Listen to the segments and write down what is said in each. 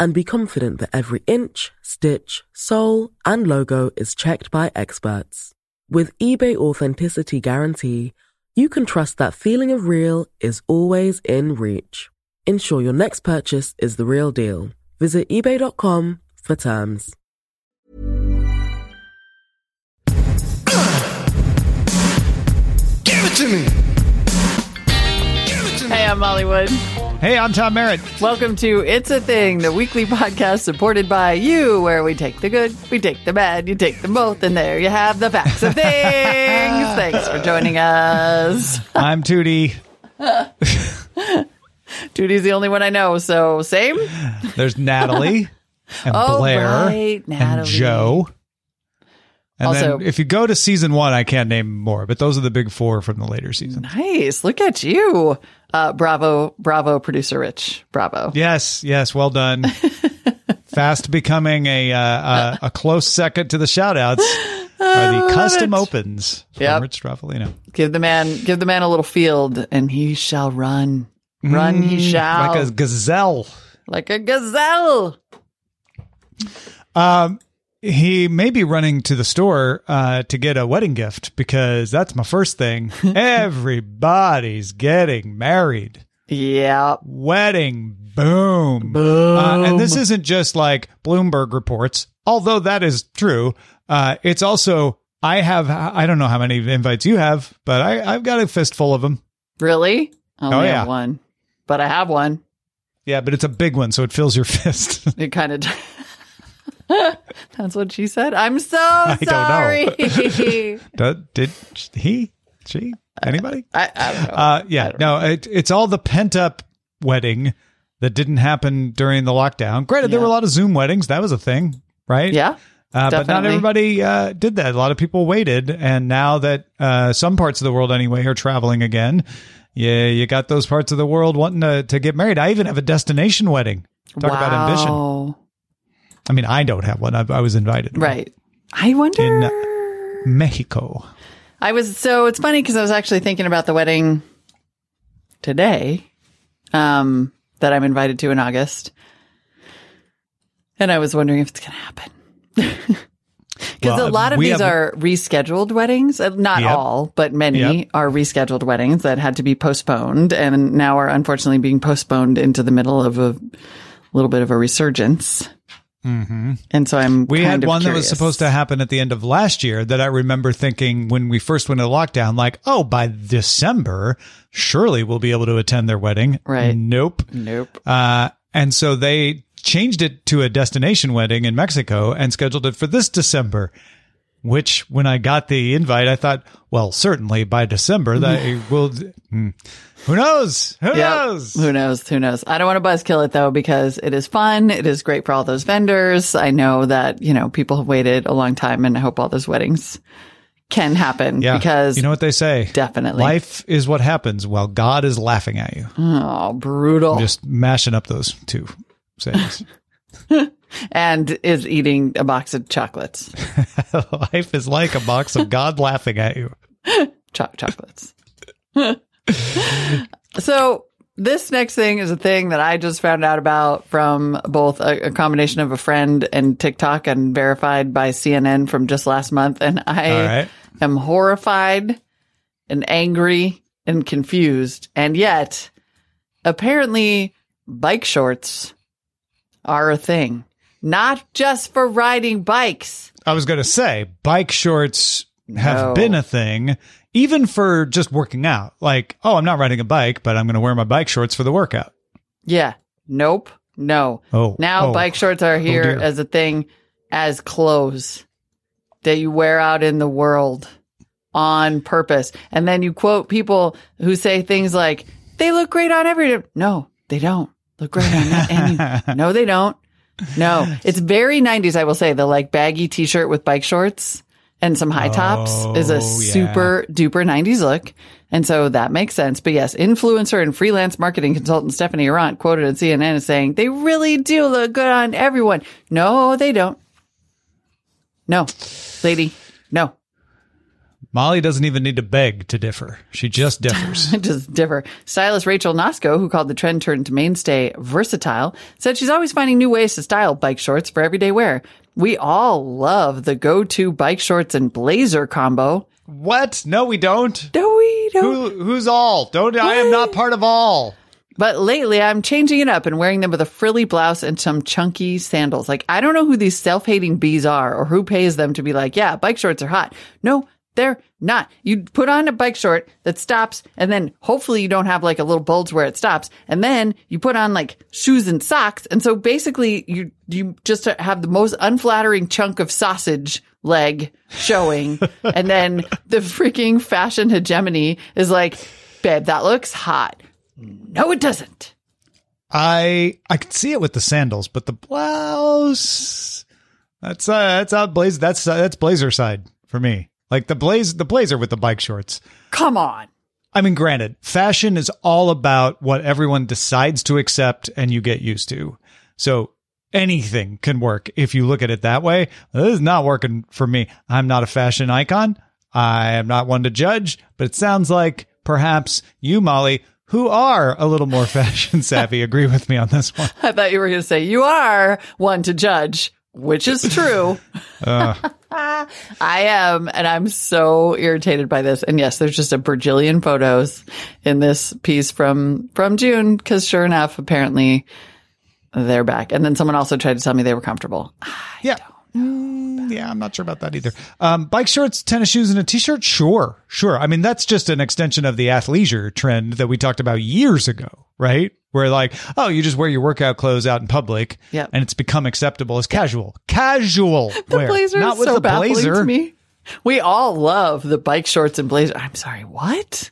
and be confident that every inch, stitch, sole, and logo is checked by experts. With eBay Authenticity Guarantee, you can trust that feeling of real is always in reach. Ensure your next purchase is the real deal. Visit eBay.com for terms. Give it to me. Give it to me. Hey, I'm Molly Wood. Hey, I'm Tom Merritt. Welcome to It's a Thing, the weekly podcast supported by you, where we take the good, we take the bad, you take them both, and there you have the facts of things. Thanks for joining us. I'm Tootie. Tootie's the only one I know, so same. There's Natalie and Oh, Blair right, and Joe. And Also- then if you go to season one, I can't name more, but those are the big four from the later season. Nice. Look at you. Uh, bravo, bravo, producer Rich. Bravo. Yes, yes, well done. Fast becoming a uh, a, a close second to the shout outs are the custom it. opens from Yep. Rich Stroffolino. Give the man, give the man a little field, and he shall run. Run, he shall. Like a gazelle. like a gazelle. Um, he may be running to the store uh, to get a wedding gift because that's my first thing. Everybody's getting married. Yeah. Wedding boom. Uh, and this isn't just like Bloomberg reports, although that is true. Uh, it's also, I have, I don't know how many invites you have, but I, I've got a fistful of them. Really? I only Oh, have yeah. one, but I have one. Yeah, but it's a big one, so it fills your fist. It kind of. That's what she said. I'm so don't know. sorry. did, did he, she, anybody? I, I don't know. Uh, yeah, no, it, it's all the pent up wedding that didn't happen during the lockdown. Granted, there were a lot of Zoom weddings. That was a thing, right? yeah. Uh, but not everybody uh, did that. A lot of people waited, and now that uh, some parts of the world, anyway, are traveling again, yeah, you got those parts of the world wanting to, to get married. I even have a destination wedding. Talk about ambition. I mean, I don't have one. I, I was invited. Right. I wonder. In uh, Mexico. I was so it's funny because I was actually thinking about the wedding today, um, that I'm invited to in August, and I was wondering if it's going to happen. Because Well, a lot of these have- are rescheduled weddings. Uh, Not Yep. all, but many Yep. are rescheduled weddings that had to be postponed and now are unfortunately being postponed into the middle of a little bit of a resurgence. Mm-hmm. And so I'm We had one that was supposed to happen at the end of last year that I remember thinking when we first went into lockdown, like, oh, by December, surely we'll be able to attend their wedding. Right. Nope. Nope. Uh, and so they changed it to a destination wedding in Mexico and scheduled it for this December. Which, when I got the invite, I thought, well, certainly by December that will. hmm. Who knows? Who Yep. knows? Who knows? Who knows? I don't want to buzzkill it though because it is fun. It is great for all those vendors. I know that, you know, people have waited a long time and I hope all those weddings can happen Yeah, because you know what they say. definitely. Life is what happens while God is laughing at you. oh, brutal. Just mashing up those two sayings. and is eating a box of chocolates. Life is like a box of God laughing at you. Cho- chocolates. so this next thing is a thing that I just found out about from both a, a combination of a friend and TikTok and verified by CNN from just last month. And I right. am horrified and angry and confused. And yet, apparently, bike shorts are a thing, not just for riding bikes. I was going to say bike shorts have No. been a thing, even for just working out. Like, oh, I'm not riding a bike, but I'm going to wear my bike shorts for the workout. Yeah. Nope. No. Oh, Now oh. bike shorts are oh, here dear. as a thing, as clothes that you wear out in the world on purpose. And then you quote people who say things like, they look great on every, no, they don't look great on any, no, they don't. No, it's very 90s, I will say. The like baggy t shirt with bike shorts and some high tops is Oh, a yeah. super duper 90s look. And so that makes sense. But yes, influencer and freelance marketing consultant Stephanie Arant quoted at CNN as saying, they really do look good on everyone. No, they don't. No, lady, no. Molly doesn't even need to beg to differ. She just differs. just differ. Stylist Rachel Nosco, who called the trend turned to mainstay versatile, said she's always finding new ways to style bike shorts for everyday wear. We all love the go-to bike shorts and blazer combo. what? No, we don't. Do we? Don't. Who, who's all? Don't. I am not part of all. But lately, I'm changing it up and wearing them with a frilly blouse and some chunky sandals. Like, I don't know who these self hating bees are or who pays them to be like, yeah, bike shorts are hot. No, they're not. You put on a bike short that stops, and then hopefully you don't have like a little bulge where it stops. And then you put on like shoes and socks. And so basically, you, you just have the most unflattering chunk of sausage leg showing. and then the freaking fashion hegemony is like, babe, that looks hot. No, it doesn't. I I could see it with the sandals, but the blouse that's uh, that's out blaze. That's uh, that's blazer side for me. Like the blaze, the blazer with the bike shorts. Come on. I mean, granted, fashion is all about what everyone decides to accept and you get used to. So anything can work if you look at it that way. This is not working for me. I'm not a fashion icon. I am not one to judge, but it sounds like perhaps you, Molly, who are a little more fashion savvy, agree with me on this one. I thought you were going to say you are one to judge, which is true. I am, and I'm so irritated by this. And yes, there's just a bajillion photos in this piece from from June because sure enough, apparently they're back. And then someone also tried to tell me they were comfortable. Yeah. Mm, yeah, I'm not sure about that either. Um, bike shorts, tennis shoes, and a t-shirt. Sure, sure. I mean, that's just an extension of the athleisure trend that we talked about years ago, right? Where like, oh, you just wear your workout clothes out in public, yeah, and it's become acceptable as casual, casual The wear, blazer not is with so the blazer. to me. We all love the bike shorts and blazer. I'm sorry, what?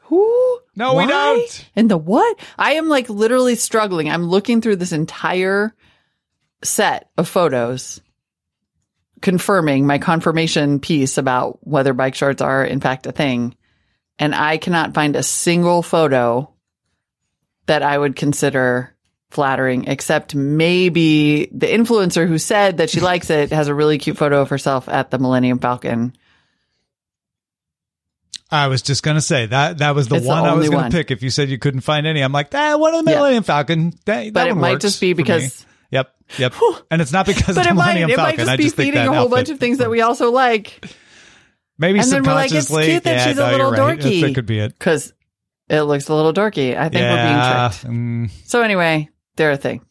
Who? No, we don't. And the what? I am like literally struggling. I'm looking through this entire set of photos confirming my confirmation piece about whether bike shorts are in fact a thing. And I cannot find a single photo that I would consider flattering, except maybe the influencer who said that she likes it has a really cute photo of herself at the Millennium Falcon. I was just gonna say that that was the It's the one I was gonna one. pick. If you said you couldn't find any, I'm like, that one of the Yeah. Millennium Falcon. That, But that it might just be because- Yep, yep. and it's not because But of it the might, Millennium it might just I be just feeding a whole bunch of things that we also like. Maybe And then we're like, it's subconsciously. cute that yeah, she's a little right. dorky. That could be it. Because it looks a little dorky. I think we're being tricked. mm. So anyway, they're a thing.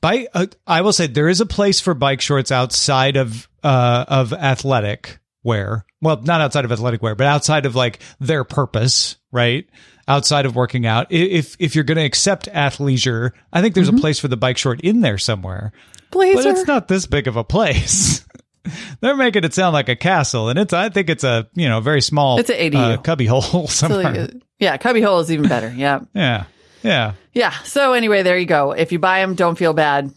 Bike. Uh, I will say there is a place for bike shorts outside of uh of athletic wear. Well, not outside of athletic wear, but outside of like their purpose, right? Outside of working out. If if you're going to accept athleisure, I think there's Mm-hmm. a place for the bike short in there somewhere. Blazer. But it's not this big of a place. They're making it sound like a castle, and it's I think it's a you know very small. It's a ADU. uh, cubby hole somewhere. like, uh, yeah, cubby hole is even better. Yeah. yeah, yeah. Yeah. So anyway, there you go. If you buy them, don't feel bad.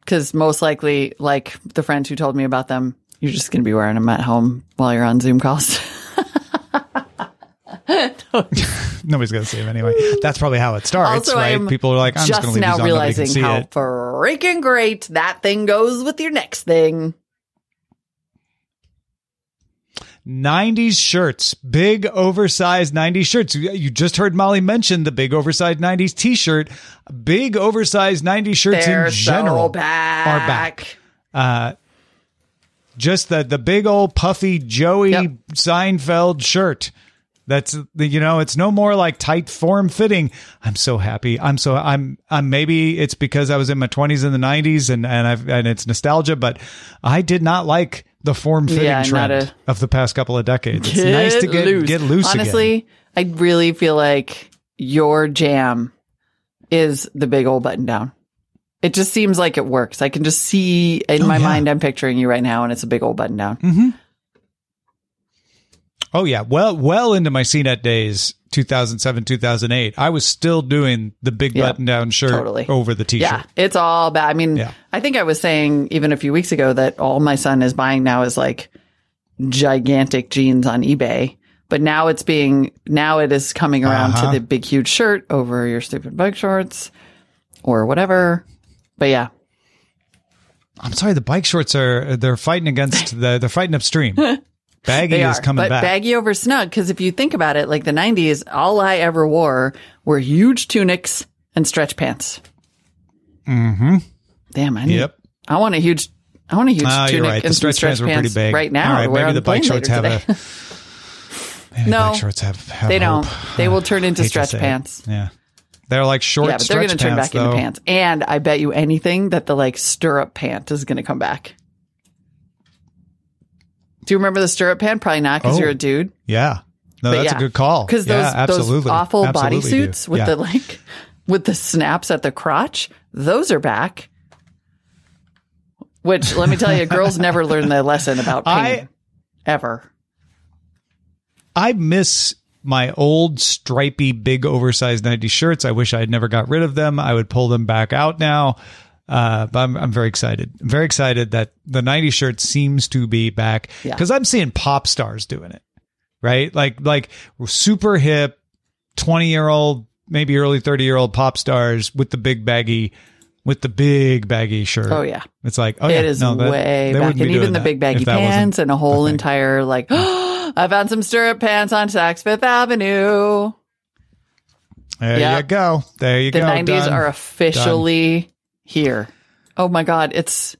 Because most likely, like the friends who told me about them, you're just going to be wearing them at home while you're on Zoom calls. Nobody's gonna see him anyway. That's probably how it starts, also, right? People are like, I'm just, just gonna leave now these on. Nobody can realizing see how it. freaking great that thing goes with your next thing. 90s shirts, big oversized 90s shirts. You just heard Molly mention the big oversized 90s t-shirt. Big oversized 90s shirts They're in general so back. are back. Uh, just the the big old puffy Joey Yep. Seinfeld shirt. That's you know it's no more like tight form fitting. I'm so happy. I'm so I'm I'm maybe it's because I was in my 20s in the 90s and and I've and it's nostalgia, but I did not like the form fitting Yeah, trend a- of the past couple of decades. It's nice to get get loose again. Honestly, I really feel like your jam is the big old button down. It just seems like it works. I can just see in Oh, my yeah. mind. I'm picturing you right now, and it's a big old button down. Mm-hmm. Oh yeah, well well into my CNET days, 2007 2008. I was still doing the big Yeah, button down shirt totally. over the t-shirt. Yeah, it's all bad. I mean, Yeah. I think I was saying even a few weeks ago that all my son is buying now is like gigantic jeans on eBay. But now it's being now it is coming around Uh-huh. to the big huge shirt over your stupid bike shorts or whatever. But yeah, I'm sorry, the bike shorts are they're fighting against the they're fighting upstream. Baggy they is are. coming but back. baggy over snug because if you think about it, like the '90s, all I ever wore were huge tunics and stretch pants. mm-hmm. Damn, I need, Yep. I want a huge, I want a huge Oh, tunic right. and The stretch stretch pants were pretty big. right now. All right, maybe the bike shorts have today. a maybe No. bike shorts have, have They don't. hope. They will turn into stretch it. pants. Yeah. They're like short yeah, but they're going to turn pants, back into pants. And I bet you anything that the like stirrup pant is going to come back. Do you remember the stirrup pant? Probably not because Oh. you're a oh, dude. Yeah. No, But that's yeah. a good call. Because those, yeah, those awful bodysuits with Yeah. the like with the snaps at the crotch, those are back. Which let me tell you, girls never learn the lesson about pain I- ever. I miss my old stripy, big, oversized 90 shirts. I wish I had never got rid of them. I would pull them back out now. Uh, but I'm, I'm very excited. I'm very excited that the 90 shirt seems to be back Yeah. because I'm seeing pop stars doing it, right? Like, like super hip, 20 year old, maybe early 30 year old pop stars with the big baggy, with the big baggy shirt. Oh yeah. It's like, oh, yeah, it is no, that- way they back. And even the big baggy if that wasn't pants and a whole entire like I found some stirrup pants on Saks Fifth Avenue. There Yep. you go. There you go. The nineties Done. are officially here. Oh my god, it's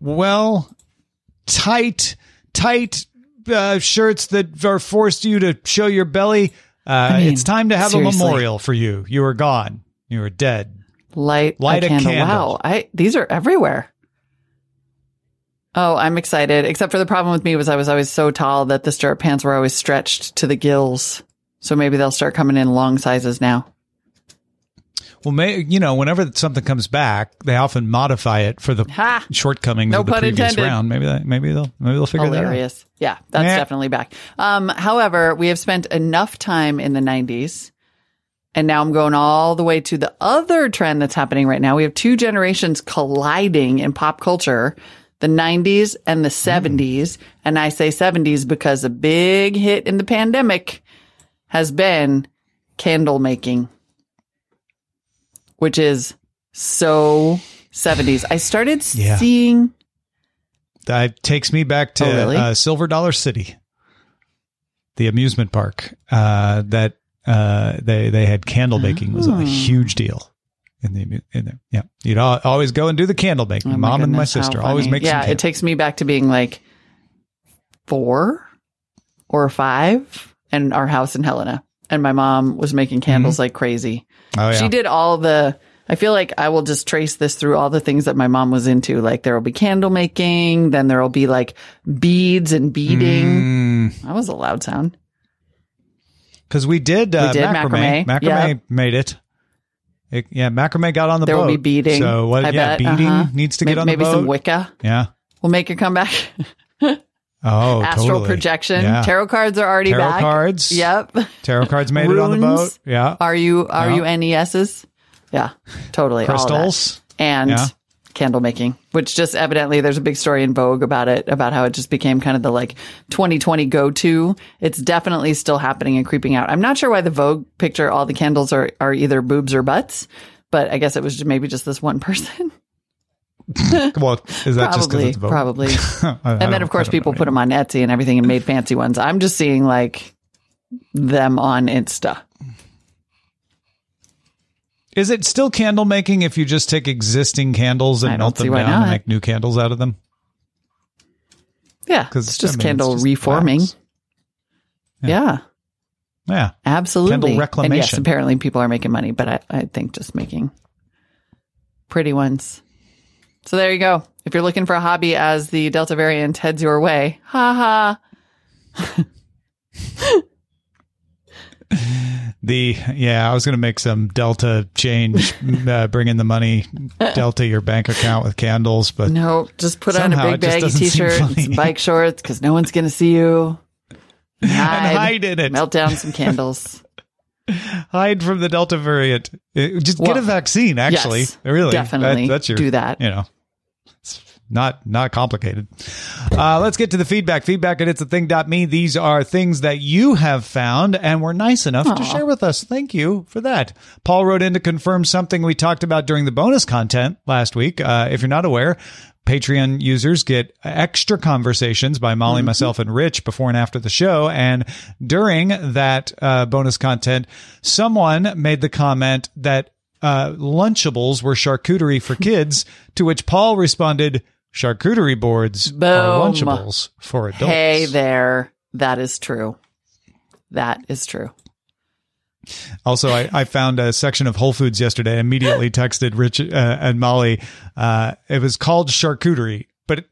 well tight tight uh, shirts that are forced you to show your belly uh, mean, it's time to have seriously. a memorial for you you were gone you were dead light, Light a a candle. candle. Wow, I these are everywhere. Oh, I'm excited. Except for the problem with me was I was always so tall that the stirrup pants were always stretched to the gills. So maybe they'll start coming in long sizes now. Well may, you know whenever something comes back they often modify it for the Ha! shortcomings No of the previous intended. round maybe that maybe they'll maybe they'll figure that. hilarious. Yeah, that's definitely back. Um, however, we have spent enough time in the 90s, and now I'm going all the way to the other trend that's happening right now. We have two generations colliding in pop culture. The 90s and the 70s. And I say 70s because a big hit in the pandemic has been candle making, which is so 70s. I started Yeah. seeing that takes me back to Oh, really? uh, silver dollar city the amusement park uh, that uh, they they had candle making was Oh. a huge deal in the in there. Yeah, you'd al- always go and do the candle making. Oh my Mom and my sister always make. Yeah, it takes me back to being like four or five, and our house in Helena, and my mom was making candles like crazy. Mm-hmm. oh yeah, She did all the. I feel like I will just trace this through all the things that my mom was into. Like there will be candle making, then there will be like beads and beading. Mm. That was a loud sound. Because we did, uh, did macrame. macrame. Macrame Yep. made it. It- Yeah, macrame got on the There boat. will be beading. So what? I yeah, bet. beading Uh-huh. needs to May- get on maybe the boat. some Wicca yeah. we'll make it come back. Oh, Astral totally. projection. Yeah. Tarot cards are already back. Tarot back. cards. Yep. Tarot cards made it on the boat. Yeah. Are you are Yeah. you NESs? Yeah, totally. all. Crystals. and Yeah. candle making, which just evidently there's a big story in Vogue about it, about how it just became kind of the like 2020 go to. It's definitely still happening and creeping out. I'm not sure why the Vogue picture all the candles are are either boobs or butts, but I guess it was just maybe just this one person. Well, is that just because probably, it's Vogue? probably. And then of course people put them on Etsy and everything and made fancy ones. I'm just seeing like them on Insta. Is it still candle making if you just take existing candles and I don't melt see them why down and not. make new candles out of them? Yeah, 'Cause, it's just I candle it's just reforming. wax. Yeah. Yeah. Absolutely. Candle And yes, reclamation. apparently people are making money, but I, I think just making pretty ones. So there you go. If you're looking for a hobby as the Delta variant heads your way, ha ha. The yeah, I was gonna make some Delta change, uh, bring in the money, Delta your bank account with candles, but No, just put on a big baggy t-shirt and some bike shorts because no one's going to see you. and Hide, hide in it, melt down some candles. hide from the Delta variant. Uh, Just get a vaccine. Actually, yes, really, definitely that's your do that. You know, not not complicated. Uh, let's get to the feedback. Feedback at it's a thing.me. These are things that you have found and were nice enough to share with us. Thank you for that. Paul wrote in to confirm something we talked about during the bonus content last week. Uh, if you're not aware, Patreon users get extra conversations by Molly, myself, and Rich before and after the show. And during that uh, bonus content, someone made the comment that uh, Lunchables were charcuterie for kids, to which Paul responded, charcuterie boards are Boom. Lunchables for adults. Hey there. That is true. That is true. Also, I, I found a section of Whole Foods yesterday. Immediately texted Rich uh, and Molly. Uh, it was called charcuterie, but it,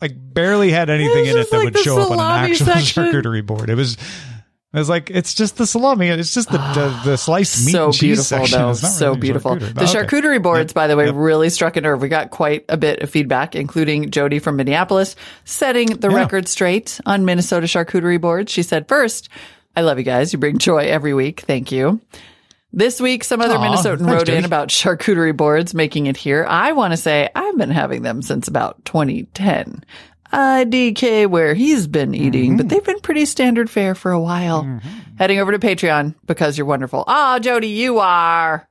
like barely had anything in it that like would show up on an actual section. charcuterie board. It was. It was like it's just the salami. It's just the the, the sliced meat so beautiful section. though It's so beautiful charcuterie, the okay. charcuterie boards by the way Yep. really struck a nerve we got quite a bit of feedback including jody from minneapolis setting the Yeah. record straight on minnesota charcuterie boards she said first i love you guys you bring joy every week thank you this week, some other Aw, Minnesotan wrote in about charcuterie boards making it here. I want to say I've been having them since about 2010. IDK where he's been eating, Mm-hmm. but they've been pretty standard fare for a while. Heading over to Patreon because you're wonderful. Ah, Jody, you are.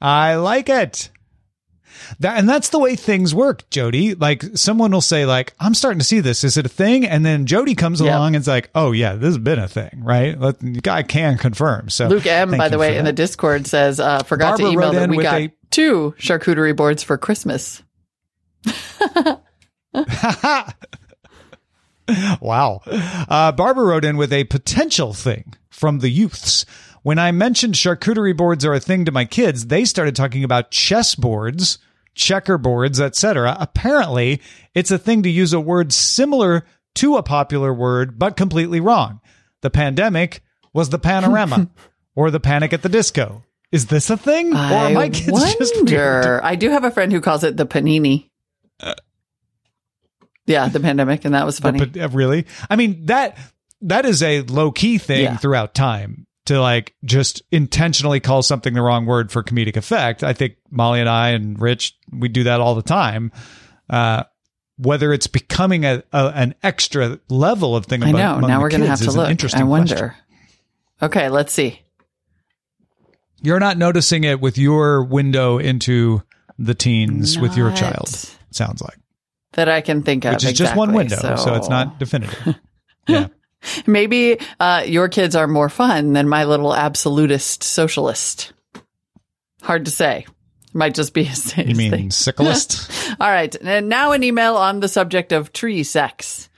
I like it. That and that's the way things work, Jody. Like someone will say, like, I'm starting to see this. Is it a thing? And then Jody comes Yep. along and it's like, oh yeah, this has been a thing, right? Let, I can confirm. So Luke M, by the way, in the. Discord says, uh, forgot Barbara to email that we got a- two charcuterie boards for Christmas. wow. Uh, Barbara wrote in with a potential thing from the youths. When I mentioned charcuterie boards are a thing to my kids, they started talking about chess boards, checkerboards, etc. Apparently, it's a thing to use a word similar to a popular word, but completely wrong. The pandemic was the panorama or the panic at the disco. Is this a thing? or are my kids just weird? wonder. I do have a friend who calls it the panini. Yeah, the pandemic, and that was funny. But uh, really, I mean that that is a low key thing Yeah. throughout time to like just intentionally call something the wrong word for comedic effect. I think Molly and I and Rich we do that all the time. Uh, whether it's becoming a, a an extra level of thing. I know. Now we're going to have to look. Interesting I wonder. question. Okay, let's see. You're not noticing it with your window into the teens with your child. Sounds like, That I can think of. which is just one window, so, it's not definitive. yeah. Maybe uh, your kids are more fun than my little absolutist socialist. Hard to say. Might just be a You mean thing. sickleist? All right. And now an email on the subject of tree sex.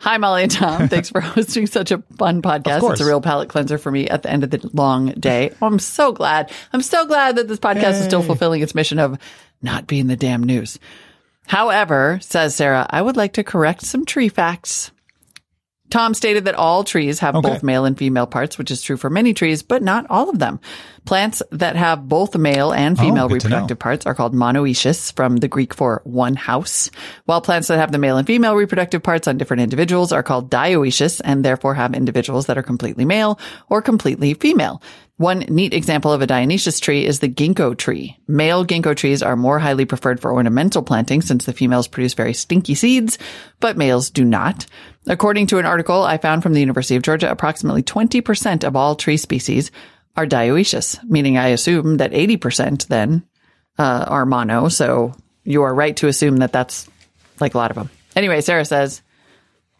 Hi, Molly and Tom. Thanks for hosting such a fun podcast. It's a real palate cleanser for me at the end of the long day. I'm so glad. I'm so glad that this podcast is still fulfilling its mission of not being the damn news. However, says Sarah, I would like to correct some tree facts. Tom stated that all trees have Okay. both male and female parts, which is true for many trees, but not all of them. Plants that have both male and oh, female Oh, to know. reproductive parts are called monoecious from the Greek for one house, while plants that have the male and female reproductive parts on different individuals are called dioecious and therefore have individuals that are completely male or completely female. One neat example of a dioecious tree is the ginkgo tree. Male ginkgo trees are more highly preferred for ornamental planting since the females produce very stinky seeds, but males do not. According to an article I found from the University of Georgia, approximately 20% of all tree species are dioecious, meaning I assume that 80% then uh, are mono. So you are right to assume that that's like a lot of them. Anyway, Sarah says,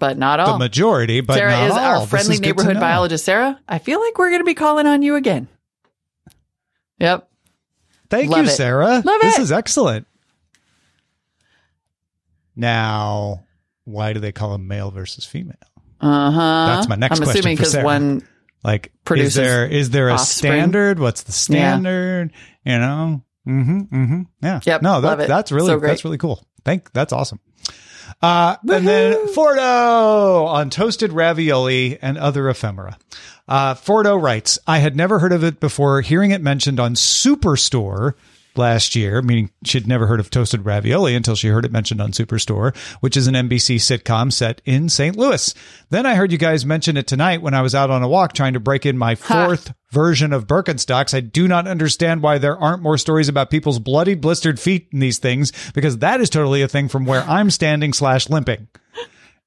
but not all. The majority, but Sarah is all. our friendly is neighborhood biologist. Sarah, I feel like we're going to be calling on you again. Yep. Thank Love you, it. Sarah. Love this it. is excellent. Now, why do they call them male versus female? Uh huh. That's my next question. I'm assuming because one. Like, Produces is there is there a offspring. standard? What's the standard? You know? Mm-hmm. Mm-hmm. Yeah. Yep, No, that, that's really So that's really cool. Thank that's awesome. Uh, and then Fordo on toasted ravioli and other ephemera. Uh, Fordo writes, I had never heard of it before hearing it mentioned on Superstore last year, meaning she'd never heard of toasted ravioli until she heard it mentioned on Superstore, which is an NBC sitcom set in St. Louis. Then I heard you guys mention it tonight when I was out on a walk trying to break in my fourth version of Birkenstocks. I do not understand why there aren't more stories about people's bloody, blistered feet in these things because that is totally a thing from where I'm standing slash limping.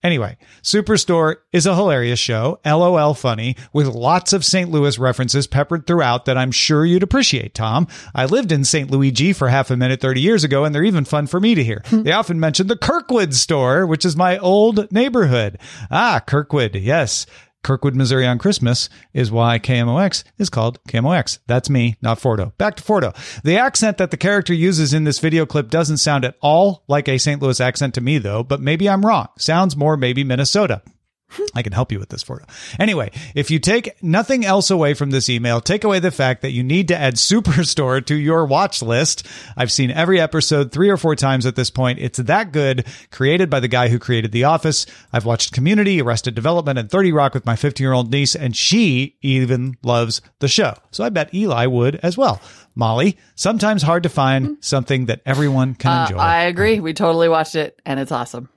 Anyway, Superstore is a hilarious show, LOL funny, with lots of St. Louis references peppered throughout that I'm sure you'd appreciate, Tom. I lived in St. Luigi for half a minute 30 years ago, and they're even fun for me to hear. they often mention the Kirkwood store, which is my old neighborhood. Ah, Kirkwood, yes. Kirkwood, Missouri on Christmas is why KMOX is called KMOX. That's me, not Fordo. Back to Fordo. The accent that the character uses in this video clip doesn't sound at all like a St. Louis accent to me, though, but maybe I'm wrong. Sounds more maybe Minnesota. I can help you with this for you. Anyway, if you take nothing else away from this email, take away the fact that you need to add Superstore to your watch list. I've seen every episode three or four times at this point. It's that good, created by the guy who created The Office. I've watched Community, Arrested Development, and 30 Rock with my 15 year old niece, and she even loves the show. So I bet Eli would as well. Molly, sometimes hard to find something that everyone can Uh, enjoy. I agree. We totally watched it, and it's awesome.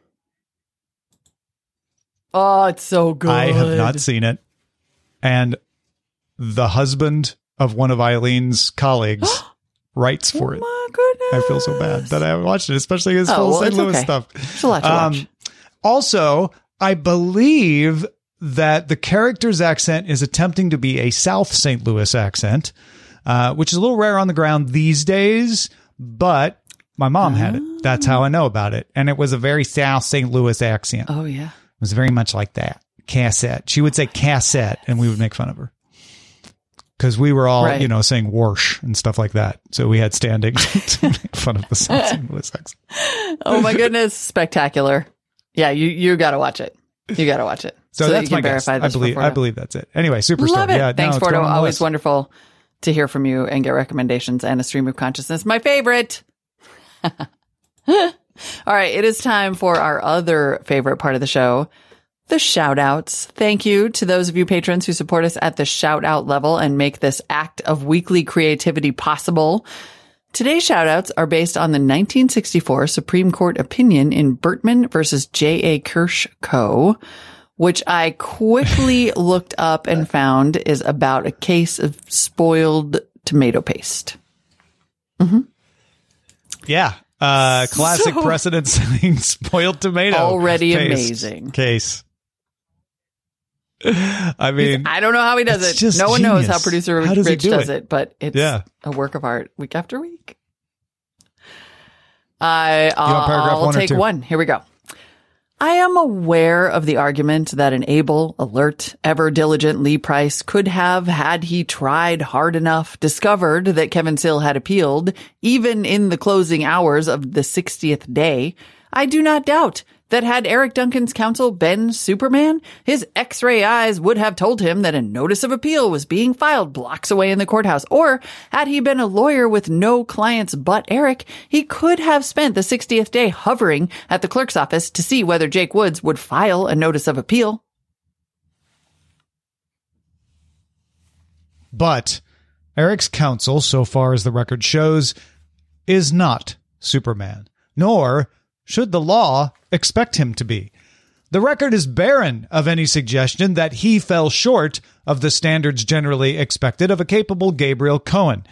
Oh, it's so good. I have not seen it. And the husband of one of Eileen's colleagues writes for it. Oh My goodness. I feel so bad that I haven't watched it, especially his Oh, full well, St. Louis okay. stuff. There's a lot to watch. Um, also, I believe that the character's accent is attempting to be a South St. Louis accent, uh, which is a little rare on the ground these days, but my mom had it. That's how I know about it. And it was a very South St. Louis accent. Oh yeah. It was very much like that. Cassette. She would say cassette, and we would make fun of her. Because we were all, Right. you know, saying warsh and stuff like that. So we had standing to make fun of the South. Accent. Oh my goodness, spectacular. Yeah, you you got to watch it. You got to watch it. So, that that's can my guess. I believe. I believe that's it. Anyway, Superstore. Love it. Yeah, Thanks, no, Fordo. going on the Always list. wonderful to hear from you and get recommendations and a stream of consciousness. My favorite. All right, it is time for our other favorite part of the show, the shout outs. Thank you to those of you patrons who support us at the shout out level and make this act of weekly creativity possible. Today's shout outs are based on the 1964 Supreme Court opinion in Bertman versus J.A. Kirsch Co., which I quickly looked up and found is about a case of spoiled tomato paste. Hmm. Yeah. Uh, classic So- precedent setting spoiled tomato. Already paste amazing. Case. I mean, I don't know how he does it. No one knows how producer How does Rich do does it? it? but it's Yeah. a work of art week after week. I uh, I'll one take one. Here we go. I am aware of the argument that an able, alert, ever diligent Lee Price could have, had he tried hard enough, discovered that Kevin Sill had appealed, even in the closing hours of the 60th day. I do not doubt that had Eric Duncan's counsel been Superman, his X-ray eyes would have told him that a notice of appeal was being filed blocks away in the courthouse. Or had he been a lawyer with no clients but Eric, he could have spent the 60th day hovering at the clerk's office to see whether Jake Woods would file a notice of appeal. but Eric's counsel, so far as the record shows, is not Superman, nor should the law expect him to be. The record is barren of any suggestion that he fell short of the standards generally expected of a capable Gabriel Cohen.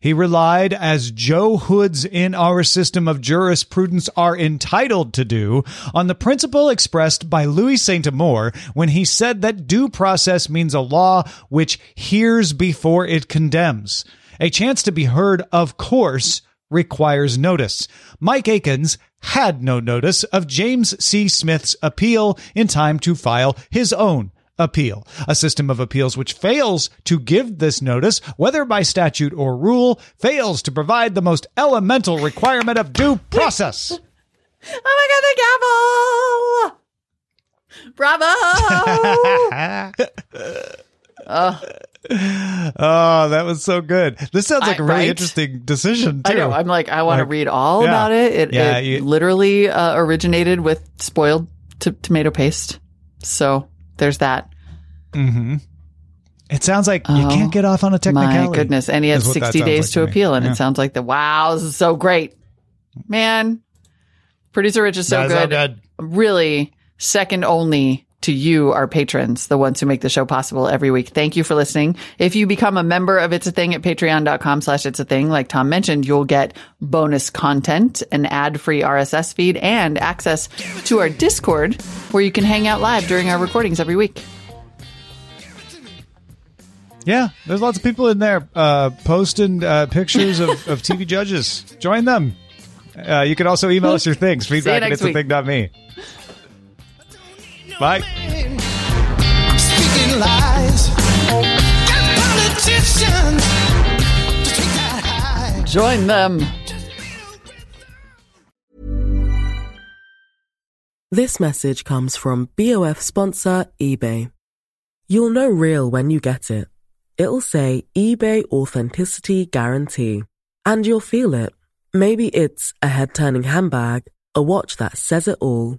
He relied, as Joe Hoods in our system of jurisprudence are entitled to do, on the principle expressed by Louis Saint Amour when he said that due process means a law which hears before it condemns. A chance to be heard, of course, requires notice. Mike Akins had no notice of James C. Smith's appeal in time to file his own appeal. A system of appeals which fails to give this notice, whether by statute or rule, fails to provide the most elemental requirement of due process. Oh my god, the gavel! Bravo! Oh, that was so good. This sounds like I- a really right? interesting decision too. I know. I'm like, I want to Like, read all yeah. about it. It, Yeah, it you- literally uh, originated with spoiled t- tomato paste. So there's that. Mm-hmm. It sounds like you Oh, can't get off on a technicality. My goodness. And he had is what that 60 days like to me. appeal. And Yeah. it sounds like the wow, this is so great. Man, Producer Rich is so That is so good. Really second only to you, our patrons, the ones who make the show possible every week. Thank you for listening. If you become a member of It's a Thing at patreon.com slash It's a Thing, like Tom mentioned, you'll get bonus content, an ad-free RSS feed, and access to our Discord where you can hang out live during our recordings every week. Yeah, there's lots of people in there uh, posting uh, pictures of, of TV judges. Join them. Uh, you can also email us your things. Feedback at next high. Join them. This message comes from BOF sponsor eBay. You'll know real when you get it. It'll say eBay Authenticity Guarantee. And you'll feel it. Maybe it's a head turning handbag, a watch that says it all,